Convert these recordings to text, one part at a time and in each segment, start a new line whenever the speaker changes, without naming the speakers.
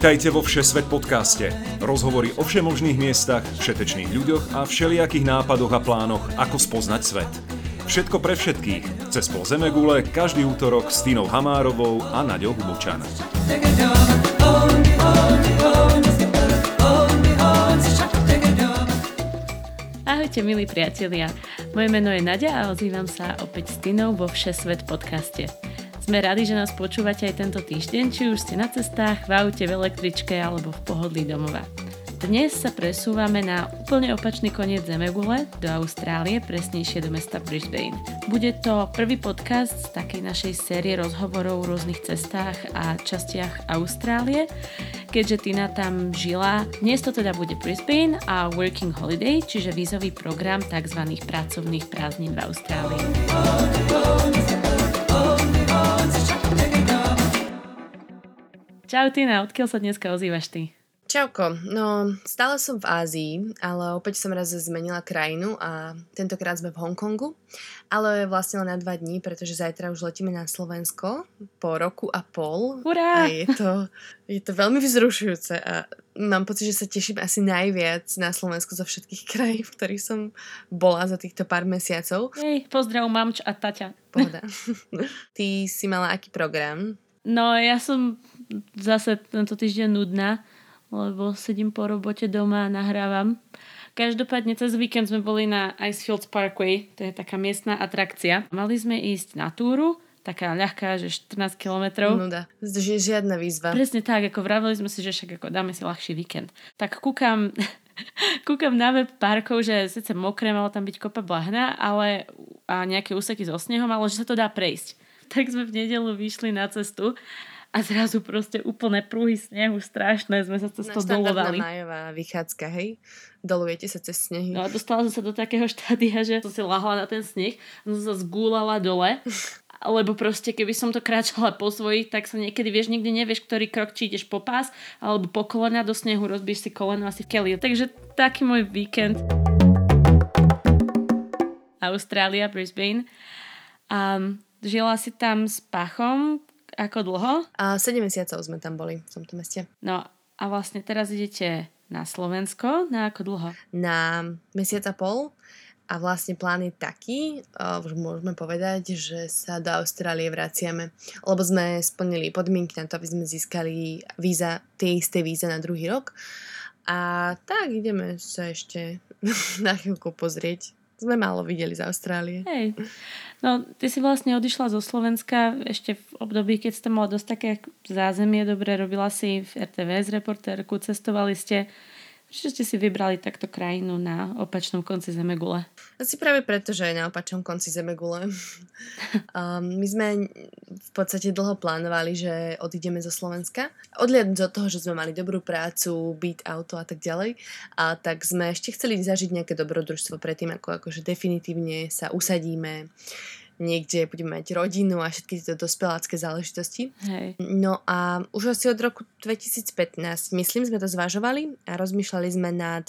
Vítajte vo Všesvet podcaste. Rozhovory o všemožných miestach, všetečných ľuďoch a všelijakých nápadoch a plánoch, ako spoznať svet. Všetko pre všetkých. Cez pol Zemegule každý útorok s Tínou Hamárovou a Naďou Hubučan.
Ahojte milí priatelia. Moje meno je Nadia a ozývam sa opäť s Tinou vo Všesvet podcaste. Sme radi, že nás počúvate aj tento týždeň, či už ste na cestách, v aute, v električke alebo v pohodlí domova. Dnes sa presúvame na úplne opačný koniec Zemegule, do Austrálie, presnejšie do mesta Brisbane. Bude to prvý podcast z takej našej série rozhovorov o rôznych cestách a častiach Austrálie, keďže Tina tam žila. Dnes to teda bude Brisbane a Working Holiday, čiže vízový program tzv. pracovných prázdnin v Austrálii. Čau Tina, odkiaľ sa dneska ozývaš ty?
Čauko, no stále som v Ázii, ale opäť som raz zmenila krajinu a tentokrát sme v Hongkongu, ale vlastne len na dva dní, pretože zajtra už letíme na Slovensko po roku a pol.
Hurá!
A je to, je to veľmi vzrušujúce a mám pocit, že sa teším asi najviac na Slovensku zo všetkých krajín, v ktorých som bola za týchto pár mesiacov.
Hej, pozdrav mamč a taťa.
Pohoda. Ty si mala aký program?
No ja som zase tento týždeň nudná, lebo sedím po robote doma a nahrávam. Každopádne cez víkend sme boli na Icefields Parkway, to je taká miestna atrakcia. Mali sme ísť na túru, taká ľahká, že 14 kilometrov.
Nuda. Ži- žiadna výzva.
Presne tak, ako vravili sme si, že však ako dáme si ľahší víkend. Tak kúkam, kúkam na web parkov, že síce mokré, malo tam byť kopa blahna, ale a nejaké úseky so snehom, ale že sa to dá prejsť tak sme v nedelu vyšli na cestu a zrazu proste úplne prúhy snehu, strašné, sme sa cez to dolovali.
majová vychádzka, hej? Dolujete sa cez snehy.
No a dostala som sa do takého štádia, že som si lahla na ten sneh, som sa zgúlala dole lebo proste keby som to kráčala po svojich, tak sa niekedy vieš, nikdy nevieš, ktorý krok, či ideš po pás, alebo po kolena do snehu, rozbiješ si koleno asi v keli. Takže taký môj víkend. Austrália, Brisbane. Um, Žila si tam s Pachom ako dlho?
A 7 mesiacov sme tam boli v tomto meste.
No a vlastne teraz idete na Slovensko na ako dlho?
Na mesiac a pol. A vlastne plán je taký, už môžeme povedať, že sa do Austrálie vraciame, lebo sme splnili podmienky na to, aby sme získali víza, tie isté víza na druhý rok. A tak ideme sa ešte na chvíľku pozrieť sme málo videli z Austrálie.
Hej. No, ty si vlastne odišla zo Slovenska ešte v období, keď ste mala dosť také zázemie, dobre, robila si v RTVS reportérku, cestovali ste Prečo ste si vybrali takto krajinu na opačnom konci Zemegule?
Asi práve preto, že je na opačnom konci Zemegule. um, my sme v podstate dlho plánovali, že odídeme zo Slovenska. Odliadnúť od toho, že sme mali dobrú prácu, byt, auto a tak ďalej. A tak sme ešte chceli zažiť nejaké dobrodružstvo predtým, ako akože definitívne sa usadíme niekde budeme mať rodinu a všetky tieto dospelácké záležitosti.
Hej.
No a už asi od roku 2015, myslím, sme to zvažovali a rozmýšľali sme nad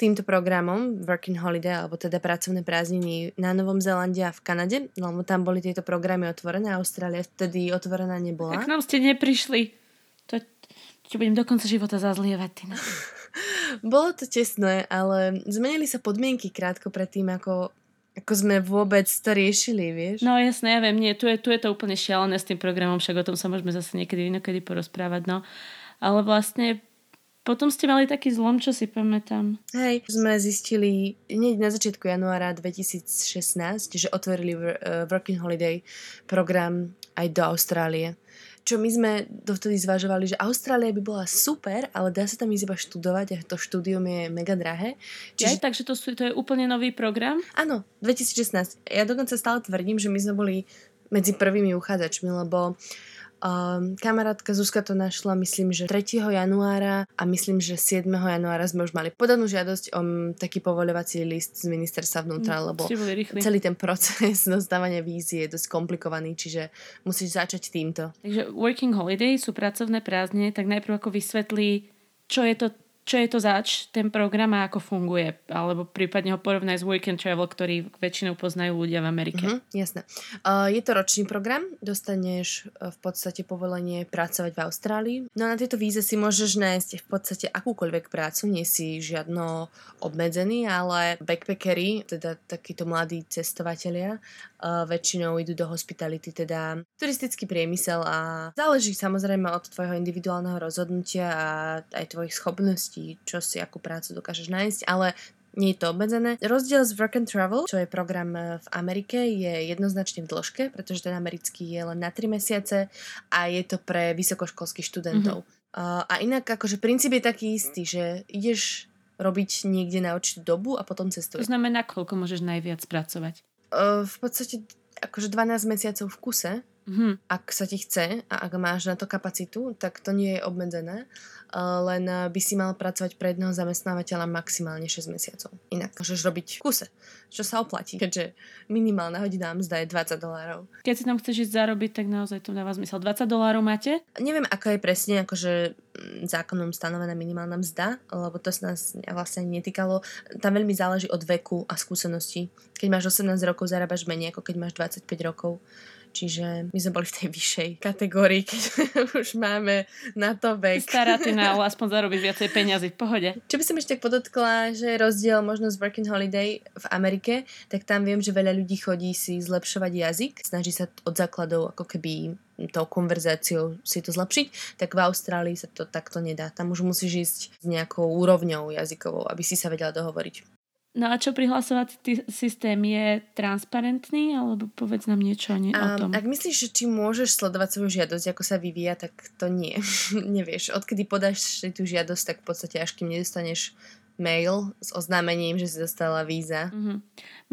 týmto programom Working Holiday, alebo teda pracovné prázdniny na Novom Zélande a v Kanade, lebo tam boli tieto programy otvorené, Austrália vtedy otvorená nebola.
Tak nám ste neprišli. To ti budem do konca života zazlievať, Tina.
Bolo to tesné, ale zmenili sa podmienky krátko predtým, ako ako sme vôbec to riešili, vieš?
No jasné, ja viem, nie, tu je, tu je to úplne šialené s tým programom, však o tom sa môžeme zase niekedy inokedy porozprávať, no. Ale vlastne potom ste mali taký zlom, čo si pamätám.
Hej, sme zistili hneď na začiatku januára 2016, že otvorili Working Holiday program aj do Austrálie čo my sme dovtedy zvažovali, že Austrália by bola super, ale dá sa tam ísť iba študovať a to štúdium je mega drahé.
Čiže... Ja, takže to, sú, to je úplne nový program?
Áno, 2016. Ja dokonca stále tvrdím, že my sme boli medzi prvými uchádzačmi, lebo uh, Um, kamarátka Zuzka to našla, myslím, že 3. januára a myslím, že 7. januára sme už mali podanú žiadosť o taký povoľovací list z ministerstva vnútra, mm, lebo celý ten proces dostávania vízy je dosť komplikovaný, čiže musíš začať týmto.
Takže working holiday sú pracovné prázdniny, tak najprv ako vysvetlí, čo je to čo je to zač, ten program a ako funguje, alebo prípadne ho porovnaj s Weekend Travel, ktorý väčšinou poznajú ľudia v Amerike.
Uh-huh, jasné. Uh, je to ročný program, dostaneš uh, v podstate povolenie pracovať v Austrálii. No a na tejto víze si môžeš nájsť v podstate akúkoľvek prácu, nie si žiadno obmedzený, ale backpackery, teda takíto mladí cestovatelia, väčšinou idú do hospitality, teda turistický priemysel a záleží samozrejme od tvojho individuálneho rozhodnutia a aj tvojich schopností čo si akú prácu dokážeš nájsť, ale nie je to obmedzené. Rozdiel z Work and Travel, čo je program eh, v Amerike, je jednoznačne v dĺžke, pretože ten americký je len na 3 mesiace a je to pre vysokoškolských študentov. Mm-hmm. Uh, a inak akože princíp je taký istý, že ideš robiť niekde na určitú dobu a potom cestuješ.
To znamená, koľko môžeš najviac pracovať?
V podstate akože 12 mesiacov v kuse, mm-hmm. ak sa ti chce a ak máš na to kapacitu, tak to nie je obmedzené len eh, by si mal pracovať pre jedného zamestnávateľa maximálne 6 mesiacov. Inak môžeš robiť kuse, čo sa oplatí, keďže minimálna hodina mzda je 20 dolárov.
Keď si tam chceš ísť zarobiť, tak naozaj to dáva zmysel. 20 dolárov máte?
Neviem, ako je presne akože mm, zákonom stanovená minimálna mzda, lebo to sa nás vlastne netýkalo. Tam veľmi záleží od veku a skúsenosti. Keď máš 18 rokov, zarábaš menej, ako keď máš 25 rokov. Čiže my sme boli v tej vyššej kategórii, keď už máme na to vek.
Stará ty na aspoň zarobiť viacej peniazy v pohode.
Čo by som ešte podotkla, že rozdiel možno z Working Holiday v Amerike, tak tam viem, že veľa ľudí chodí si zlepšovať jazyk, snaží sa od základov ako keby tou konverzáciou si to zlepšiť, tak v Austrálii sa to takto nedá. Tam už musíš ísť s nejakou úrovňou jazykovou, aby si sa vedela dohovoriť.
No a čo prihlasovací systém je transparentný, alebo povedz nám niečo ne- um, o tom.
Ak myslíš, že či môžeš sledovať svoju žiadosť, ako sa vyvíja, tak to nie. Nevieš. Odkedy podáš tú žiadosť, tak v podstate až kým nedostaneš mail s oznámením, že si dostala víza. Mm-hmm.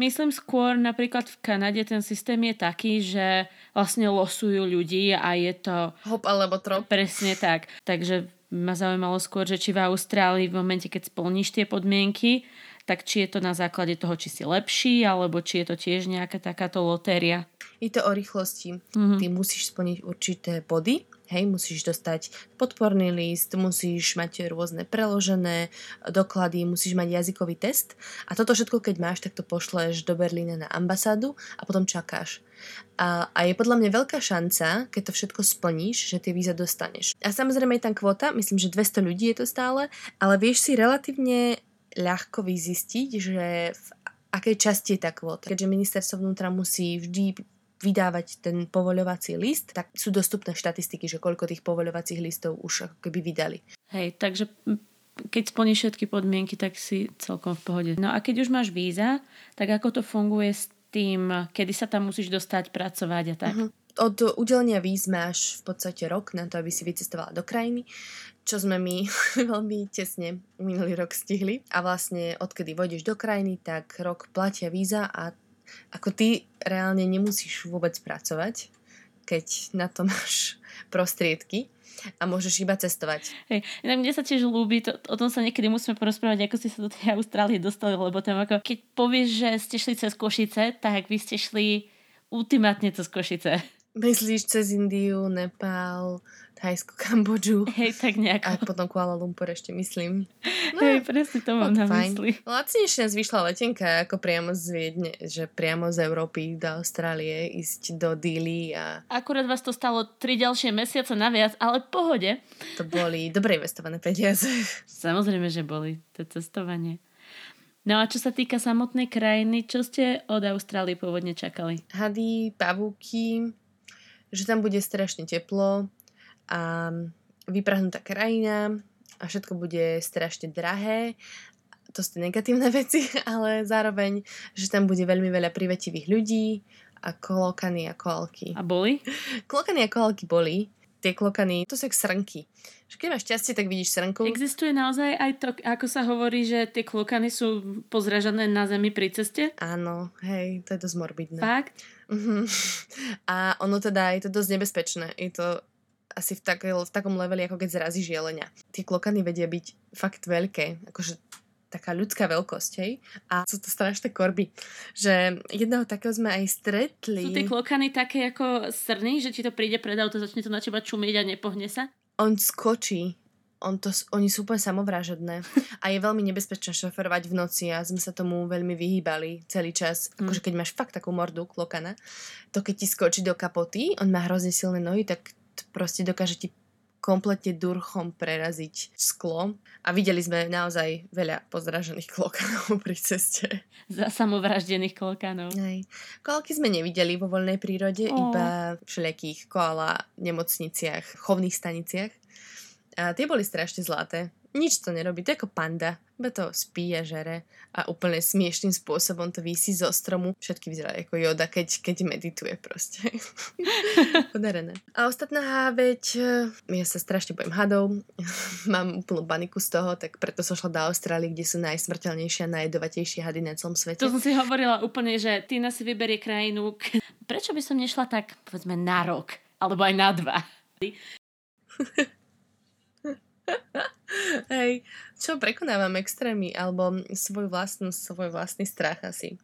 Myslím skôr napríklad v Kanade ten systém je taký, že vlastne losujú ľudí a je to...
Hop alebo trop.
Presne tak. Takže ma zaujímalo skôr, že či v Austrálii v momente, keď splníš tie podmienky, tak či je to na základe toho, či si lepší, alebo či je to tiež nejaká takáto lotéria?
Je to o rýchlosti. Mm-hmm. Ty musíš splniť určité body, hej, musíš dostať podporný list, musíš mať rôzne preložené doklady, musíš mať jazykový test a toto všetko, keď máš, tak to pošleš do Berlína na ambasádu a potom čakáš. A, a je podľa mňa veľká šanca, keď to všetko splníš, že tie víza dostaneš. A samozrejme je tam kvota, myslím, že 200 ľudí je to stále, ale vieš si relatívne ľahko vyzistiť, že v akej časti je tá kvóta. Keďže ministerstvo vnútra musí vždy vydávať ten povoľovací list, tak sú dostupné štatistiky, že koľko tých povoľovacích listov už ako keby vydali.
Hej, takže keď splníš všetky podmienky, tak si celkom v pohode. No a keď už máš víza, tak ako to funguje s tým, kedy sa tam musíš dostať, pracovať a tak? Uh-huh.
Od udelenia víz máš v podstate rok na to, aby si vycestovala do krajiny čo sme my veľmi tesne minulý rok stihli. A vlastne odkedy vojdeš do krajiny, tak rok platia víza a ako ty reálne nemusíš vôbec pracovať, keď na to máš prostriedky a môžeš iba cestovať.
Hej, inak mne sa tiež ľúbi, to, o tom sa niekedy musíme porozprávať, ako ste sa do tej Austrálie dostali, lebo tam ako, keď povieš, že ste šli cez Košice, tak vy ste šli ultimátne cez Košice.
Myslíš cez Indiu, Nepál, Thajsko, Kambodžu.
Hej, tak nejako.
A potom Kuala Lumpur ešte myslím.
No, Hej, presne to mám na fajn. mysli.
Lacnejšie nás vyšla letenka ako priamo z Viedne, že priamo z Európy do Austrálie ísť do Dili a...
Akurát vás to stalo tri ďalšie mesiace naviac, ale pohode.
To boli dobre investované peniaze.
Samozrejme, že boli. To cestovanie. No a čo sa týka samotnej krajiny, čo ste od Austrálie pôvodne čakali?
Hady, pavúky, že tam bude strašne teplo, a vyprahnutá krajina a všetko bude strašne drahé. To sú negatívne veci, ale zároveň, že tam bude veľmi veľa privetivých ľudí a klokany a koalky.
A boli?
Klokany a koalky boli. Tie klokany, to sú jak srnky. Že keď máš šťastie, tak vidíš srnku.
Existuje naozaj aj to, ako sa hovorí, že tie klokany sú pozražené na zemi pri ceste?
Áno, hej, to je dosť morbidné.
Fakt?
Uh-huh. A ono teda je to dosť nebezpečné. Je to asi v, tak, v takom leveli, ako keď zrazí žielenia. Tie klokany vedia byť fakt veľké, akože taká ľudská veľkosť, hej? A sú to strašné korby. Že jedného takého sme aj stretli.
Sú tie klokany také ako srny, že ti to príde pred auto, začne to na teba čumieť a nepohne sa?
On skočí on to, oni sú úplne samovražedné a je veľmi nebezpečné šoferovať v noci a sme sa tomu veľmi vyhýbali celý čas. Mm. Akože keď máš fakt takú mordu klokana, to keď ti skočí do kapoty, on má hrozne silné nohy, tak proste dokáže ti kompletne durchom preraziť sklo a videli sme naozaj veľa pozražených klokanov pri ceste.
Za samovraždených klokanov.
Hej. Kolky sme nevideli vo voľnej prírode, oh. iba v všelijakých koala nemocniciach, chovných staniciach. A tie boli strašne zlaté nič to nerobí, to je ako panda. Iba to spí a žere a úplne smiešným spôsobom to vysí zo stromu. Všetky vyzerajú ako joda, keď, keď medituje proste. Podarené. A ostatná veď, eh, ja sa strašne bojím hadov, mám úplnú paniku z toho, tak preto som šla do Austrálie, kde sú najsmrteľnejšie a najjedovatejšie hady na celom svete.
To som si hovorila úplne, že Tina si vyberie krajinu. Prečo by som nešla tak, povedzme, na rok? Alebo aj na dva?
Hej, čo prekonávam extrémy, alebo svoj vlastný, svoj vlastný strach asi.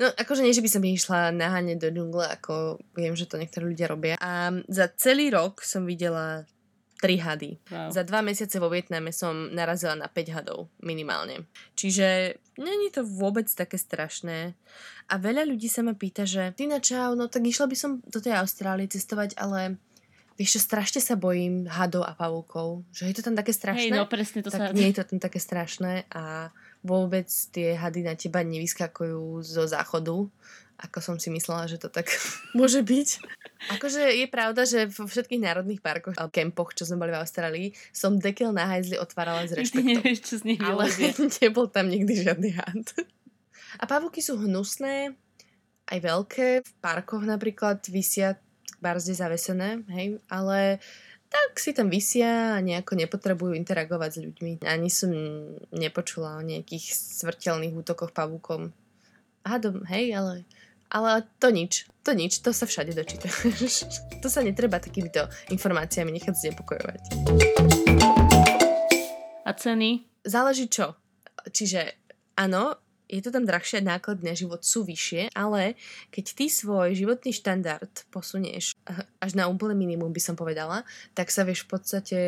No, akože nie, že by som išla naháňať do džungle, ako viem, že to niektorí ľudia robia. A za celý rok som videla tri hady. Wow. Za dva mesiace vo Vietname som narazila na 5 hadov minimálne. Čiže není to vôbec také strašné. A veľa ľudí sa ma pýta, že ty na čau, no tak išla by som do tej Austrálie cestovať, ale Vieš čo, strašne sa bojím hadov a pavúkov. Že je to tam také strašné.
Hej, no presne to
tak
sa...
nie je to tam také strašné a vôbec tie hady na teba nevyskakujú zo záchodu, ako som si myslela, že to tak môže byť. Akože je pravda, že vo všetkých národných parkoch a kempoch, čo sme boli v Austrálii, som dekel na hajzli otvárala z rešpektom.
Ty nevieš, čo z nich
Ale nebol tam nikdy žiadny had. A pavúky sú hnusné, aj veľké. V parkoch napríklad vysia barzde zavesené, hej, ale tak si tam vysia a nejako nepotrebujú interagovať s ľuďmi. Ani som nepočula o nejakých smrteľných útokoch pavúkom. Hádom, hej, ale, ale to nič. To nič, to sa všade dočíta. to sa netreba takýmito informáciami nechať znepokojovať.
A ceny?
Záleží čo. Čiže áno, je to tam drahšie, náklady na život sú vyššie, ale keď ty svoj životný štandard posunieš až na úplne minimum, by som povedala, tak sa vieš v podstate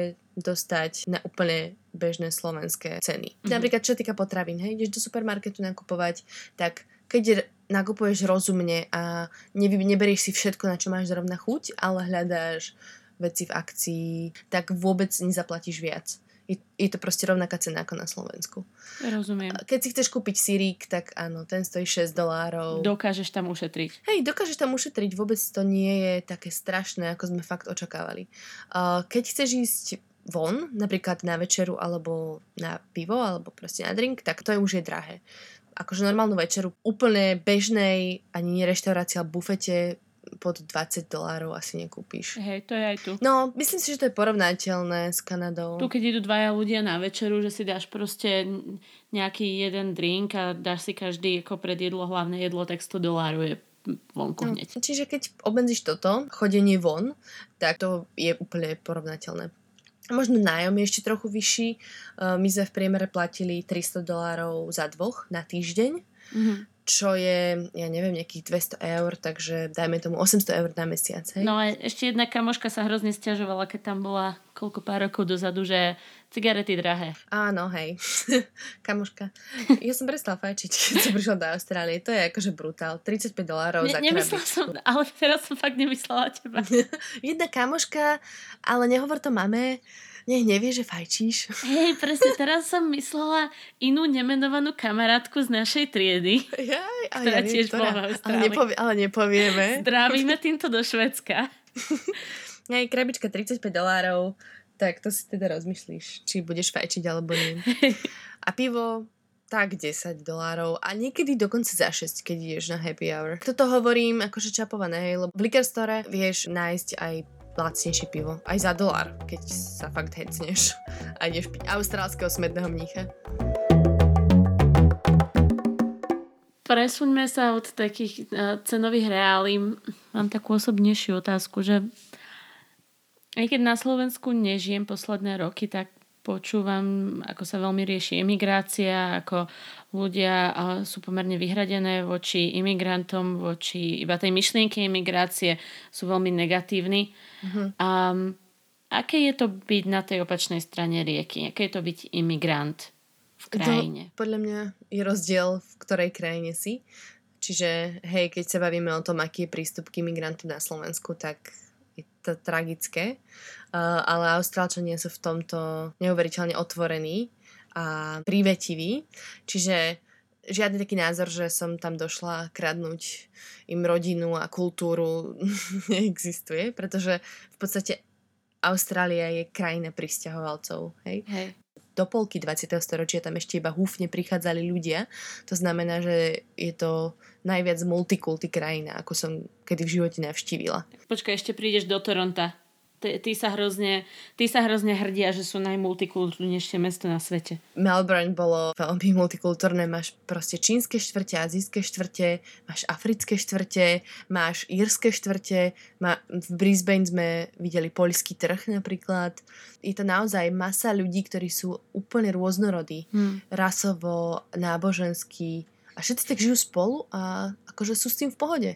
dostať na úplne bežné slovenské ceny. Mm-hmm. Napríklad, čo týka potravín, hej, ideš do supermarketu nakupovať, tak keď nakupuješ rozumne a neberieš si všetko, na čo máš zrovna chuť, ale hľadáš veci v akcii, tak vôbec nezaplatíš viac je, je to proste rovnaká cena ako na Slovensku.
Rozumiem.
Keď si chceš kúpiť sírik, tak áno, ten stojí 6 dolárov.
Dokážeš tam ušetriť.
Hej, dokážeš tam ušetriť, vôbec to nie je také strašné, ako sme fakt očakávali. Uh, keď chceš ísť von, napríklad na večeru alebo na pivo, alebo proste na drink, tak to je už je drahé. Akože normálnu večeru úplne bežnej, ani nie reštaurácia, bufete pod 20 dolárov asi nekúpiš.
Hej, to je aj tu.
No, myslím si, že to je porovnateľné s Kanadou.
Tu, keď idú dvaja ľudia na večeru, že si dáš proste nejaký jeden drink a dáš si každý ako pred jedlo, hlavné jedlo, tak 100 dolárov je vonku no, hneď.
Čiže keď obmedzíš toto, chodenie von, tak to je úplne porovnateľné. Možno nájom je ešte trochu vyšší. My sme v priemere platili 300 dolárov za dvoch na týždeň. Mm-hmm čo je, ja neviem, nejakých 200 eur, takže dajme tomu 800 eur na mesiac. Hej?
No a ešte jedna kamoška sa hrozne stiažovala, keď tam bola koľko pár rokov dozadu, že cigarety drahé.
Áno, hej. kamoška. Ja som prestala fajčiť, keď som prišla do Austrálie. To je akože brutál. 35 dolárov ne, za
Nemyslela som, ale teraz som fakt nemyslela teba.
jedna kamoška, ale nehovor to mame, nech nevie, že fajčíš.
Hej, presne, teraz som myslela inú nemenovanú kamarátku z našej triedy,
Jaj,
ktorá ja tiež bola v
ale, nepovie, ale nepovieme.
Zdravíme týmto do Švedska.
Hej, krabička 35 dolárov, tak to si teda rozmyslíš, či budeš fajčiť alebo nie. A pivo, tak 10 dolárov a niekedy dokonca za 6, keď ideš na happy hour. Toto hovorím akože čapované, hej, lebo v liquor store vieš nájsť aj lacnejšie pivo. Aj za dolár, keď sa fakt hecneš a ideš piť austrálskeho smedného mnícha.
Presuňme sa od takých uh, cenových reálí. Mám takú osobnejšiu otázku, že aj keď na Slovensku nežijem posledné roky, tak počúvam, ako sa veľmi rieši imigrácia, ako ľudia sú pomerne vyhradené voči imigrantom, voči iba tej myšlienke imigrácie sú veľmi negatívni. Mm-hmm. A aké je to byť na tej opačnej strane rieky? Aké je to byť imigrant v krajine?
To, podľa mňa je rozdiel, v ktorej krajine si. Čiže hej, keď sa bavíme o tom, aký je prístup k imigrantom na Slovensku, tak je to tragické. Uh, ale Austrálčania sú v tomto neuveriteľne otvorení a prívetiví. Čiže žiadny taký názor, že som tam došla kradnúť im rodinu a kultúru neexistuje, pretože v podstate Austrália je krajina pristahovalcov. Hej?
Hej.
Do polky 20. storočia tam ešte iba húfne prichádzali ľudia. To znamená, že je to najviac multikulty krajina, ako som kedy v živote navštívila.
Počkaj, ešte prídeš do Toronta tí, sa hrozne, tí sa hrozne hrdia, že sú najmultikultúrnejšie mesto na svete.
Melbourne bolo veľmi multikultúrne. Máš proste čínske štvrte, azijské štvrte, máš africké štvrte, máš írske štvrte, má, v Brisbane sme videli poľský trh napríklad. Je to naozaj masa ľudí, ktorí sú úplne rôznorodí. Hmm. Rasovo, nábožensky a všetci tak žijú spolu a akože sú s tým v pohode.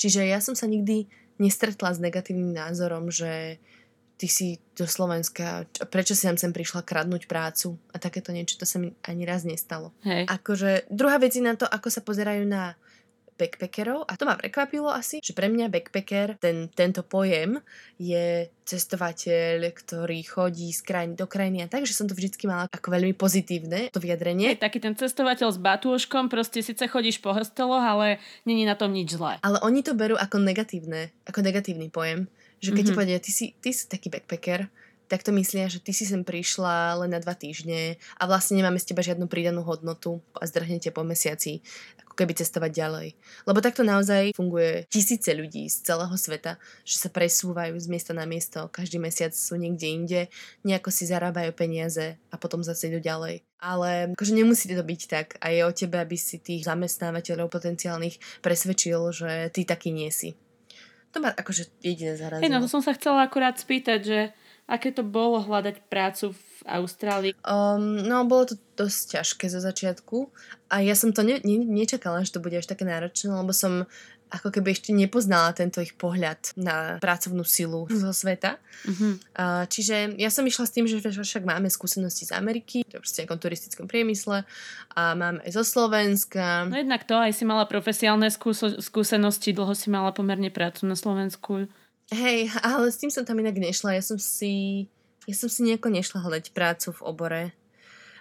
Čiže ja som sa nikdy nestretla s negatívnym názorom, že ty si do Slovenska, prečo si tam sem prišla kradnúť prácu a takéto niečo, to sa mi ani raz nestalo.
Hej.
Akože druhá vec je na to, ako sa pozerajú na backpackerov a to ma prekvapilo asi, že pre mňa backpacker, ten, tento pojem je cestovateľ, ktorý chodí z krajiny do krajiny a tak, že som to vždycky mala ako veľmi pozitívne, to vyjadrenie.
Je taký ten cestovateľ s batúškom, proste síce chodíš po hosteloch, ale není na tom nič zlé.
Ale oni to berú ako negatívne, ako negatívny pojem. Že keď mm-hmm. ti povedia, ty si, ty si taký backpacker, tak to myslia, že ty si sem prišla len na dva týždne a vlastne nemáme z teba žiadnu pridanú hodnotu a zdrhnete po mesiaci ako keby cestovať ďalej. Lebo takto naozaj funguje tisíce ľudí z celého sveta, že sa presúvajú z miesta na miesto, každý mesiac sú niekde inde, nejako si zarábajú peniaze a potom zase idú ďalej. Ale akože nemusí to byť tak a je o tebe, aby si tých zamestnávateľov potenciálnych presvedčil, že ty taký nie si. To ma akože jediné zarazilo.
Hej, no to som sa chcela akurát spýtať, že Aké to bolo hľadať prácu v Austrálii?
Um, no, bolo to dosť ťažké zo začiatku a ja som to ne, ne, nečakala, že to bude až také náročné, lebo som ako keby ešte nepoznala tento ich pohľad na pracovnú silu zo sveta. Uh-huh. Uh, čiže ja som išla s tým, že však máme skúsenosti z Ameriky, v nejakom turistickom priemysle a mám aj zo Slovenska.
No jednak to, aj si mala profesionálne skúso- skúsenosti, dlho si mala pomerne prácu na Slovensku.
Hej, ale s tým som tam inak nešla. Ja som si, ja som si nejako nešla hľadať prácu v obore.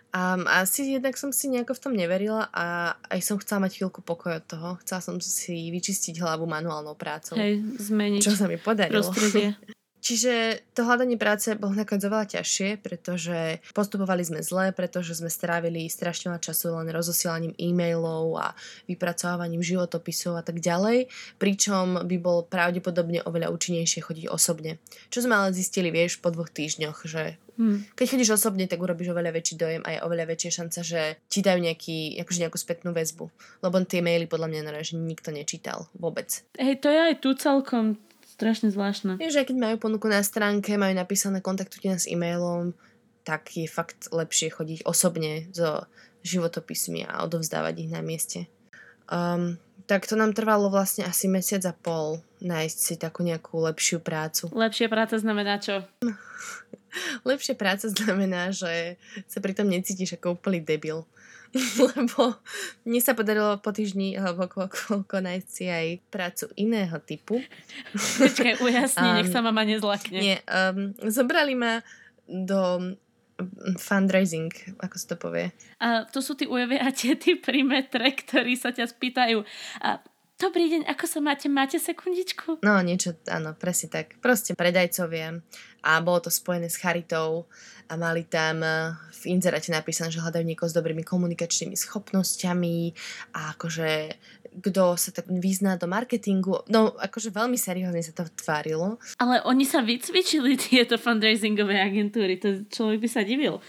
Um, a asi jednak som si nejako v tom neverila a aj som chcela mať chvíľku pokoj od toho. Chcela som si vyčistiť hlavu manuálnou prácou.
Hej, zmeniť
Čo sa mi podarilo.
Prostredie.
Čiže to hľadanie práce bolo nakoniec oveľa ťažšie, pretože postupovali sme zle, pretože sme strávili strašne veľa času len rozosielaním e-mailov a vypracovávaním životopisov a tak ďalej, pričom by bol pravdepodobne oveľa účinnejšie chodiť osobne. Čo sme ale zistili, vieš, po dvoch týždňoch, že Hmm. Keď chodíš osobne, tak urobíš oveľa väčší dojem a je oveľa väčšia šanca, že ti dajú nejaký, akože nejakú spätnú väzbu. Lebo tie maily podľa mňa že nikto nečítal vôbec.
Hej, to je aj tu celkom strašne zvláštne.
Vieš, že keď majú ponuku na stránke, majú napísané kontaktujte nás e-mailom, tak je fakt lepšie chodiť osobne so životopismi a odovzdávať ich na mieste. Um, tak to nám trvalo vlastne asi mesiac a pol nájsť si takú nejakú lepšiu prácu.
Lepšia práca znamená čo?
Lepšia práca znamená, že sa pritom necítiš ako úplný debil. lebo mne sa podarilo po týždni alebo koľko nájsť si aj prácu iného typu.
Počkaj, ujasni, um, nech sa mama nezlakne.
Nie, um, zobrali ma do fundraising, ako sa to povie.
A to sú tí ujavia tie pri metre, ktorí sa ťa spýtajú. A Dobrý deň, ako sa máte? Máte sekundičku?
No, niečo, áno, presne tak. Proste predajcovia. A bolo to spojené s charitou a mali tam eh, v inzeráte napísané, že hľadajú niekoho s dobrými komunikačnými schopnosťami a akože kto sa tak vyzná do marketingu. No, akože veľmi seriózne sa to tvárilo.
Ale oni sa vycvičili tieto fundraisingové agentúry, to človek by sa divil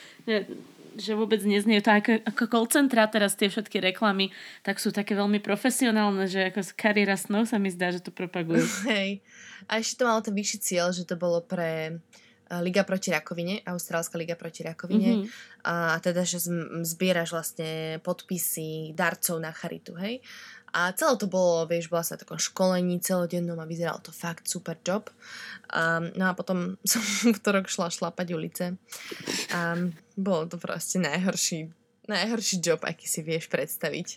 že vôbec neznie to ako, ako call centra teraz tie všetky reklamy, tak sú také veľmi profesionálne, že ako kariéra snov sa mi zdá, že to propagujú.
Hej. A ešte to malo ten vyšší cieľ, že to bolo pre eh, Liga proti rakovine, Austrálska liga proti rakovine. Mm-hmm. A teda, že zbieraš vlastne podpisy darcov na charitu, hej. A celé to bolo, vieš, bola sa takom školení celodennom a vyzeralo to fakt super job. Um, no a potom som v rok šla šlapať ulice. Um, bolo to proste najhorší, najhorší job, aký si vieš predstaviť.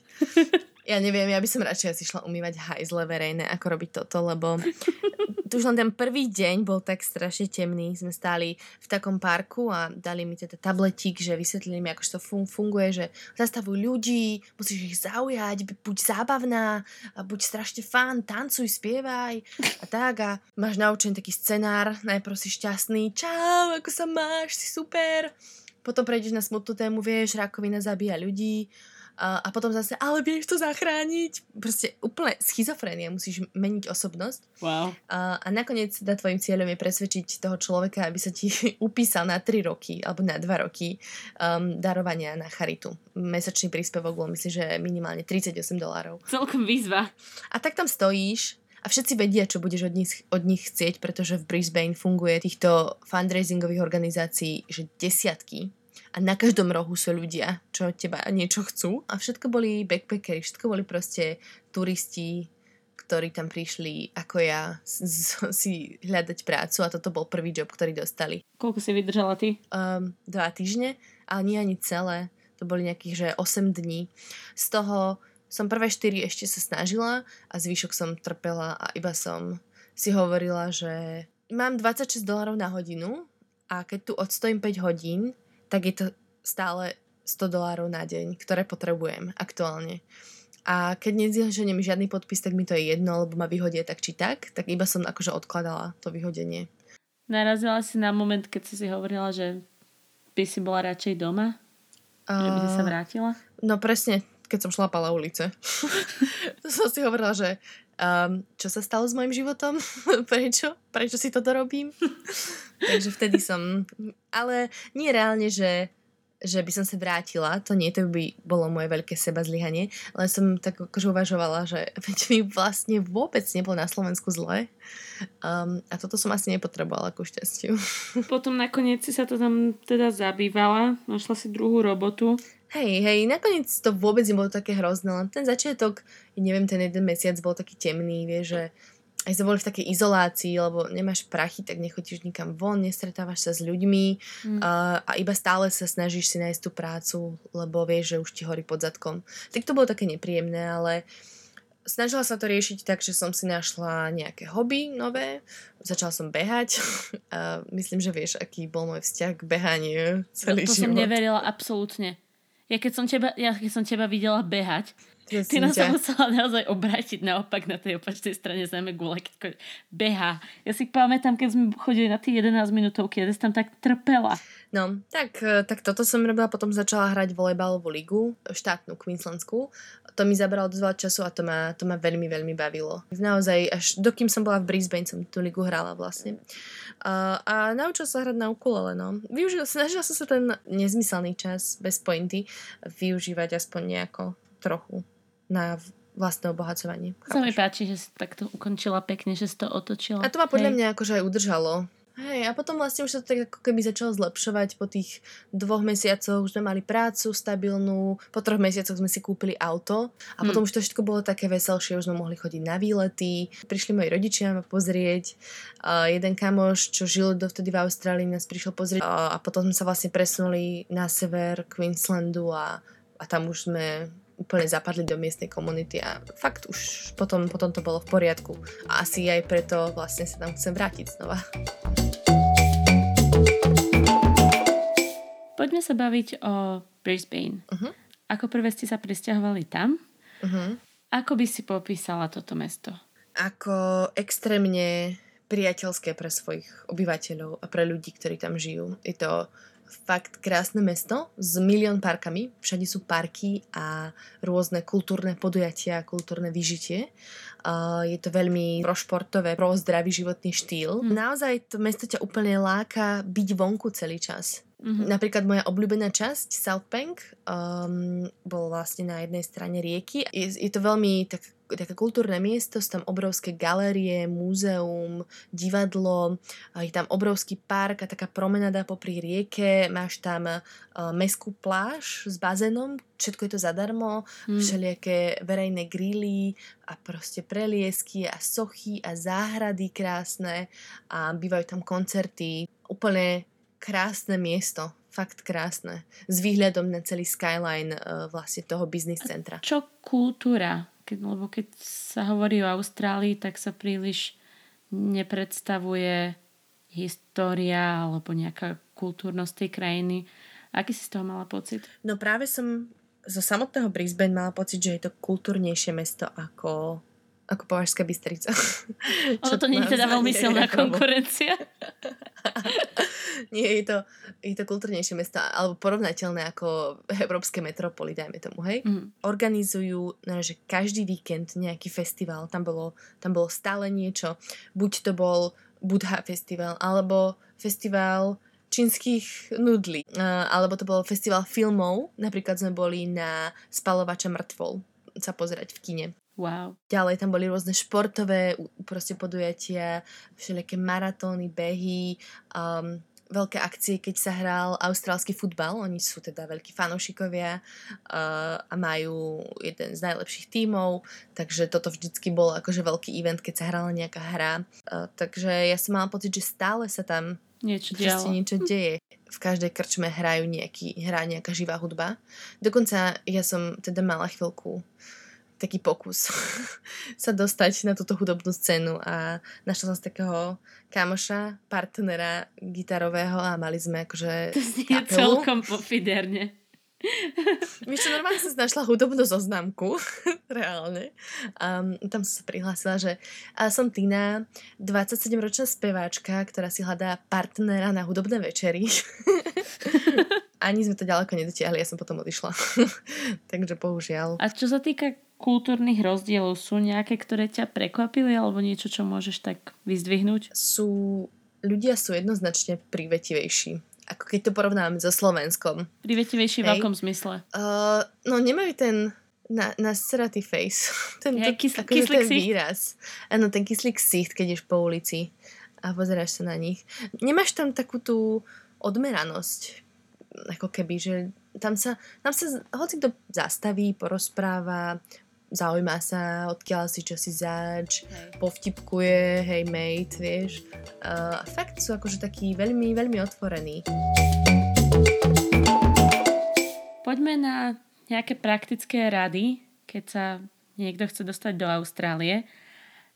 Ja neviem, ja by som radšej asi šla umývať hajzle verejné, ako robiť toto, lebo tu už len ten prvý deň bol tak strašne temný. Sme stáli v takom parku a dali mi teda tabletík, že vysvetlili mi, ako to fun- funguje, že zastavujú ľudí, musíš ich zaujať, buď zábavná, a buď strašne fán, tancuj, spievaj a tak a máš naučený taký scenár, najprv si šťastný, čau, ako sa máš, si super. Potom prejdeš na smutnú tému, vieš, rakovina zabíja ľudí a, a potom zase, ale vieš to zachrániť. Proste úplne schizofrénia, musíš meniť osobnosť.
Wow.
A, a nakoniec teda tvojim cieľom je presvedčiť toho človeka, aby sa ti upísal na 3 roky alebo na 2 roky um, darovania na charitu. Mesačný príspevok bol myslím, že minimálne 38 dolárov.
Celkom výzva.
A tak tam stojíš a všetci vedia, čo budeš od nich, od nich chcieť, pretože v Brisbane funguje týchto fundraisingových organizácií, že desiatky a na každom rohu sú ľudia, čo od teba niečo chcú a všetko boli backpackeri, všetko boli proste turisti, ktorí tam prišli ako ja si hľadať prácu a toto bol prvý job, ktorý dostali.
Koľko si vydržala ty?
Um, dva týždne, ale nie ani celé. To boli nejakých, že 8 dní. Z toho som prvé 4 ešte sa snažila a zvyšok som trpela a iba som si hovorila, že mám 26 dolarov na hodinu a keď tu odstojím 5 hodín, tak je to stále 100 dolárov na deň, ktoré potrebujem aktuálne. A keď nezženiem žiadny podpis, tak mi to je jedno, lebo ma vyhodia tak či tak, tak iba som akože odkladala to vyhodenie.
Narazila si na moment, keď si si hovorila, že by si bola radšej doma? Uh, že by si sa vrátila?
No presne, keď som šlapala ulice. to som si hovorila, že um, čo sa stalo s mojim životom? Prečo? Prečo si toto robím? Takže vtedy som... Ale nie reálne, že že by som sa vrátila, to nie, to by bolo moje veľké seba zlyhanie, ale som tak akože uvažovala, že veď mi vlastne vôbec nebolo na Slovensku zle um, a toto som asi nepotrebovala ku šťastiu.
Potom nakoniec si sa to tam teda zabývala, našla si druhú robotu.
Hej, hej, nakoniec to vôbec nebolo také hrozné, len ten začiatok, neviem, ten jeden mesiac bol taký temný, vieš, že aj sme boli v takej izolácii, lebo nemáš prachy, tak nechodíš nikam von, nestretávaš sa s ľuďmi mm. a, a iba stále sa snažíš si nájsť tú prácu, lebo vieš, že už ti horí pod zadkom. Tak to bolo také nepríjemné, ale snažila sa to riešiť tak, že som si našla nejaké hobby nové, začala som behať a myslím, že vieš, aký bol môj vzťah k behaniu celý
to, to
život.
som neverila absolútne. Ja keď som teba, ja keď som teba videla behať, ty nás sa musela naozaj obrátiť naopak na tej opačnej strane zeme gule, keď beha. Ja si pamätám, keď sme chodili na tie 11 minútovky, ja tam tak trpela.
No, tak, e, tak toto som robila, potom začala hrať volejbalovú ligu, štátnu Queenslandskú. To mi zabralo dosť veľa času a to ma, to ma veľmi, veľmi bavilo. Naozaj, až dokým som bola v Brisbane, som tú ligu hrala vlastne. Uh, a naučila sa hrať na ukulele, no. Využila, snažila som sa ten nezmyselný čas, bez pointy, využívať aspoň nejako trochu na vlastné obohacovanie.
Sa mi páči, že si takto ukončila pekne, že si to otočila.
A to ma podľa Hej. mňa akože aj udržalo Hej, a potom vlastne už sa to tak ako keby začalo zlepšovať. Po tých dvoch mesiacoch už sme mali prácu stabilnú, po troch mesiacoch sme si kúpili auto a hmm. potom už to všetko bolo také veselšie, už sme mohli chodiť na výlety. Prišli moji rodičia ma pozrieť, uh, jeden kamoš, čo žil dovtedy v Austrálii, nás prišiel pozrieť uh, a potom sme sa vlastne presunuli na sever Queenslandu a, a tam už sme úplne zapadli do miestnej komunity a fakt už potom, potom to bolo v poriadku. A asi aj preto vlastne sa tam chcem vrátiť znova.
Poďme sa baviť o Brisbane. Uh-huh. Ako prvé ste sa presťahovali tam? Uh-huh. Ako by si popísala toto mesto?
Ako extrémne priateľské pre svojich obyvateľov a pre ľudí, ktorí tam žijú. Je to fakt krásne mesto s milión parkami. Všade sú parky a rôzne kultúrne podujatia, kultúrne vyžitie. Uh, je to veľmi prošportové, pro zdravý životný štýl. Mm. Naozaj to mesto ťa úplne láka byť vonku celý čas. Mm-hmm. Napríklad moja obľúbená časť, South Bank, um, bol vlastne na jednej strane rieky. Je, je to veľmi tak také kultúrne miesto, sú tam obrovské galérie, múzeum, divadlo, je tam obrovský park a taká promenada popri rieke, máš tam uh, meskú pláž s bazénom, všetko je to zadarmo, hmm. všelijaké verejné grily a proste preliesky a sochy a záhrady krásne a bývajú tam koncerty. Úplne krásne miesto, fakt krásne. S výhľadom na celý skyline uh, vlastne toho biznis centra.
Čo kultúra? Keď, lebo keď sa hovorí o Austrálii, tak sa príliš nepredstavuje história alebo nejaká kultúrnosť tej krajiny. Aký si z toho mala pocit?
No práve som zo samotného Brisbane mala pocit, že je to kultúrnejšie mesto ako, ako Považská Bystrica.
Ono to nie je teda veľmi silná konkurencia.
nie, je to, je to kultúrnejšie mesto, alebo porovnateľné ako európske metropoly, dajme tomu, hej. Mm. Organizujú, no, že každý víkend nejaký festival, tam bolo, tam bolo stále niečo. Buď to bol Budha festival, alebo festival čínskych nudlí. Alebo to bol festival filmov, napríklad sme boli na Spalovača mŕtvol sa pozerať v kine.
Wow.
Ďalej tam boli rôzne športové proste podujatia, všelijaké maratóny, behy, um, veľké akcie, keď sa hral austrálsky futbal. Oni sú teda veľkí fanúšikovia uh, a majú jeden z najlepších tímov, takže toto vždycky bol akože veľký event, keď sa hrala nejaká hra. Uh, takže ja som mala pocit, že stále sa tam
niečo,
niečo deje. V každej krčme hrajú nejaký, hrá nejaká živá hudba. Dokonca ja som teda mala chvíľku taký pokus sa dostať na túto hudobnú scénu a našla som z takého kamoša, partnera gitarového a mali sme akože
To znie celkom pofiderne.
Víš čo, normálne som našla hudobnú zoznamku, reálne. Um, tam som sa prihlásila, že a som Tina, 27-ročná speváčka, ktorá si hľadá partnera na hudobné večery. Ani sme to ďaleko nedotiahli, ja som potom odišla. Takže bohužiaľ.
A čo sa týka kultúrnych rozdielov, sú nejaké, ktoré ťa prekvapili alebo niečo, čo môžeš tak vyzdvihnúť?
Sú, ľudia sú jednoznačne privetivejší ako keď to porovnáme so Slovenskom.
Privetivejší v akom zmysle?
Uh, no nemajú ten na, na sratý face. Ten,
ja, kysl, akože kyslík ten
výraz. Áno, ten kyslý ksicht, keď ješ po ulici a pozeráš sa na nich. Nemáš tam takú tú odmeranosť, ako keby, že tam sa, tam sa hoci kto zastaví, porozpráva, zaujíma sa, odkiaľ si čo si zač, hej. povtipkuje, hej mate, vieš. Uh, fakt sú akože takí veľmi, veľmi otvorení.
Poďme na nejaké praktické rady, keď sa niekto chce dostať do Austrálie.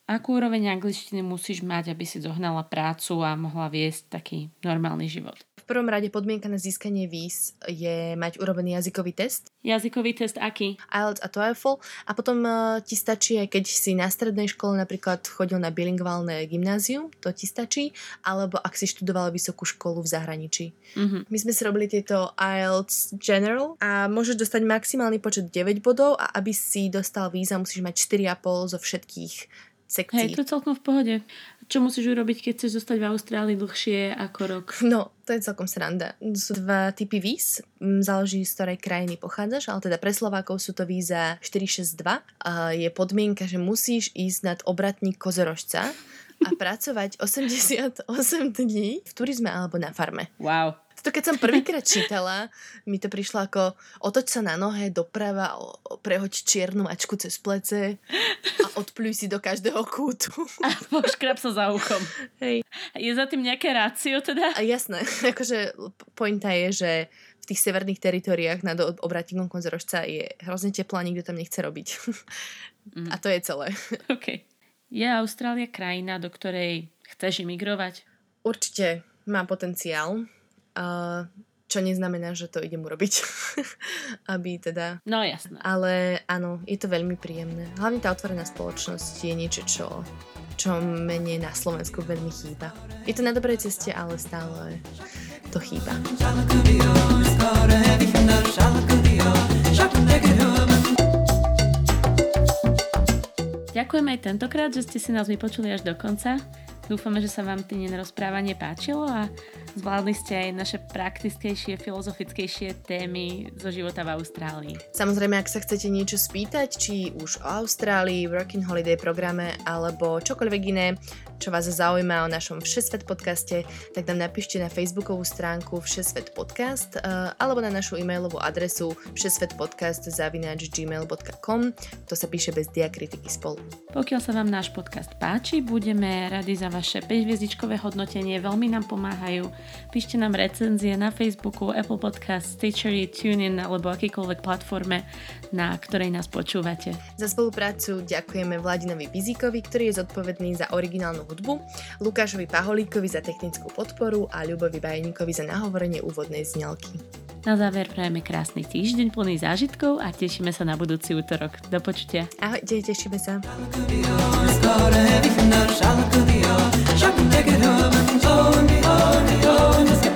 Akú úroveň angličtiny musíš mať, aby si zohnala prácu a mohla viesť taký normálny život?
Prvom rade podmienka na získanie víz je mať urobený jazykový test.
Jazykový test aký?
IELTS a TOEFL. A potom uh, ti stačí, aj keď si na strednej škole napríklad chodil na bilingválne gymnázium, to ti stačí, alebo ak si študoval vysokú školu v zahraničí. Mm-hmm. My sme si robili tieto IELTS General a môžeš dostať maximálny počet 9 bodov a aby si dostal víza, musíš mať 4,5 zo všetkých sekcií.
Hej, to je celkom v pohode. Čo musíš urobiť, keď chceš zostať v Austrálii dlhšie ako rok?
No, to je celkom sranda. Sú dva typy víz, mm, záleží z ktorej krajiny pochádzaš, ale teda pre Slovákov sú to víza 462 a je podmienka, že musíš ísť nad obratník kozorožca a pracovať 88 dní v turizme alebo na farme.
Wow.
To keď som prvýkrát čítala, mi to prišlo ako otoč sa na nohe doprava, prehoď čiernu mačku cez plece a odpluj si do každého kútu.
A poškrap sa za uchom.
Hej.
Je za tým nejaké rácio teda?
A jasné, akože pointa je, že v tých severných teritoriách nad obratníkom konzorožca je hrozne teplo a nikto tam nechce robiť. Mm. A to je celé.
OK. Je Austrália krajina, do ktorej chceš imigrovať?
Určite má potenciál čo neznamená, že to idem urobiť. Aby teda...
No jasné.
Ale áno, je to veľmi príjemné. Hlavne tá otvorená spoločnosť je niečo, čo, čo mene na Slovensku veľmi chýba. Je to na dobrej ceste, ale stále to chýba.
Ďakujem aj tentokrát, že ste si nás vypočuli až do konca. Dúfame, že sa vám tým rozprávanie páčilo a Zvládli ste aj naše praktickejšie, filozofickejšie témy zo života v Austrálii.
Samozrejme, ak sa chcete niečo spýtať, či už o Austrálii, Working Holiday programe alebo čokoľvek iné, čo vás zaujíma o našom Všesvet podcaste, tak nám napíšte na facebookovú stránku Všesvet podcast uh, alebo na našu e-mailovú adresu všesvetpodcast.gmail.com To sa píše bez diakritiky spolu.
Pokiaľ sa vám náš podcast páči, budeme radi za vaše 5-hviezdičkové hodnotenie, veľmi nám pomáhajú. Píšte nám recenzie na Facebooku, Apple Podcast, Stitchery, TuneIn alebo akýkoľvek platforme, na ktorej nás počúvate.
Za spoluprácu ďakujeme Vladinovi Bizíkovi, ktorý je zodpovedný za originálnu hudbu, Lukášovi Paholíkovi za technickú podporu a Ľubovi Bajníkovi za nahovorenie úvodnej znelky.
Na záver prajeme krásny týždeň plný zážitkov a tešíme sa na budúci útorok. Do počutia.
Ahojte, tešíme sa. Shut it up and hold me, hold me, hold.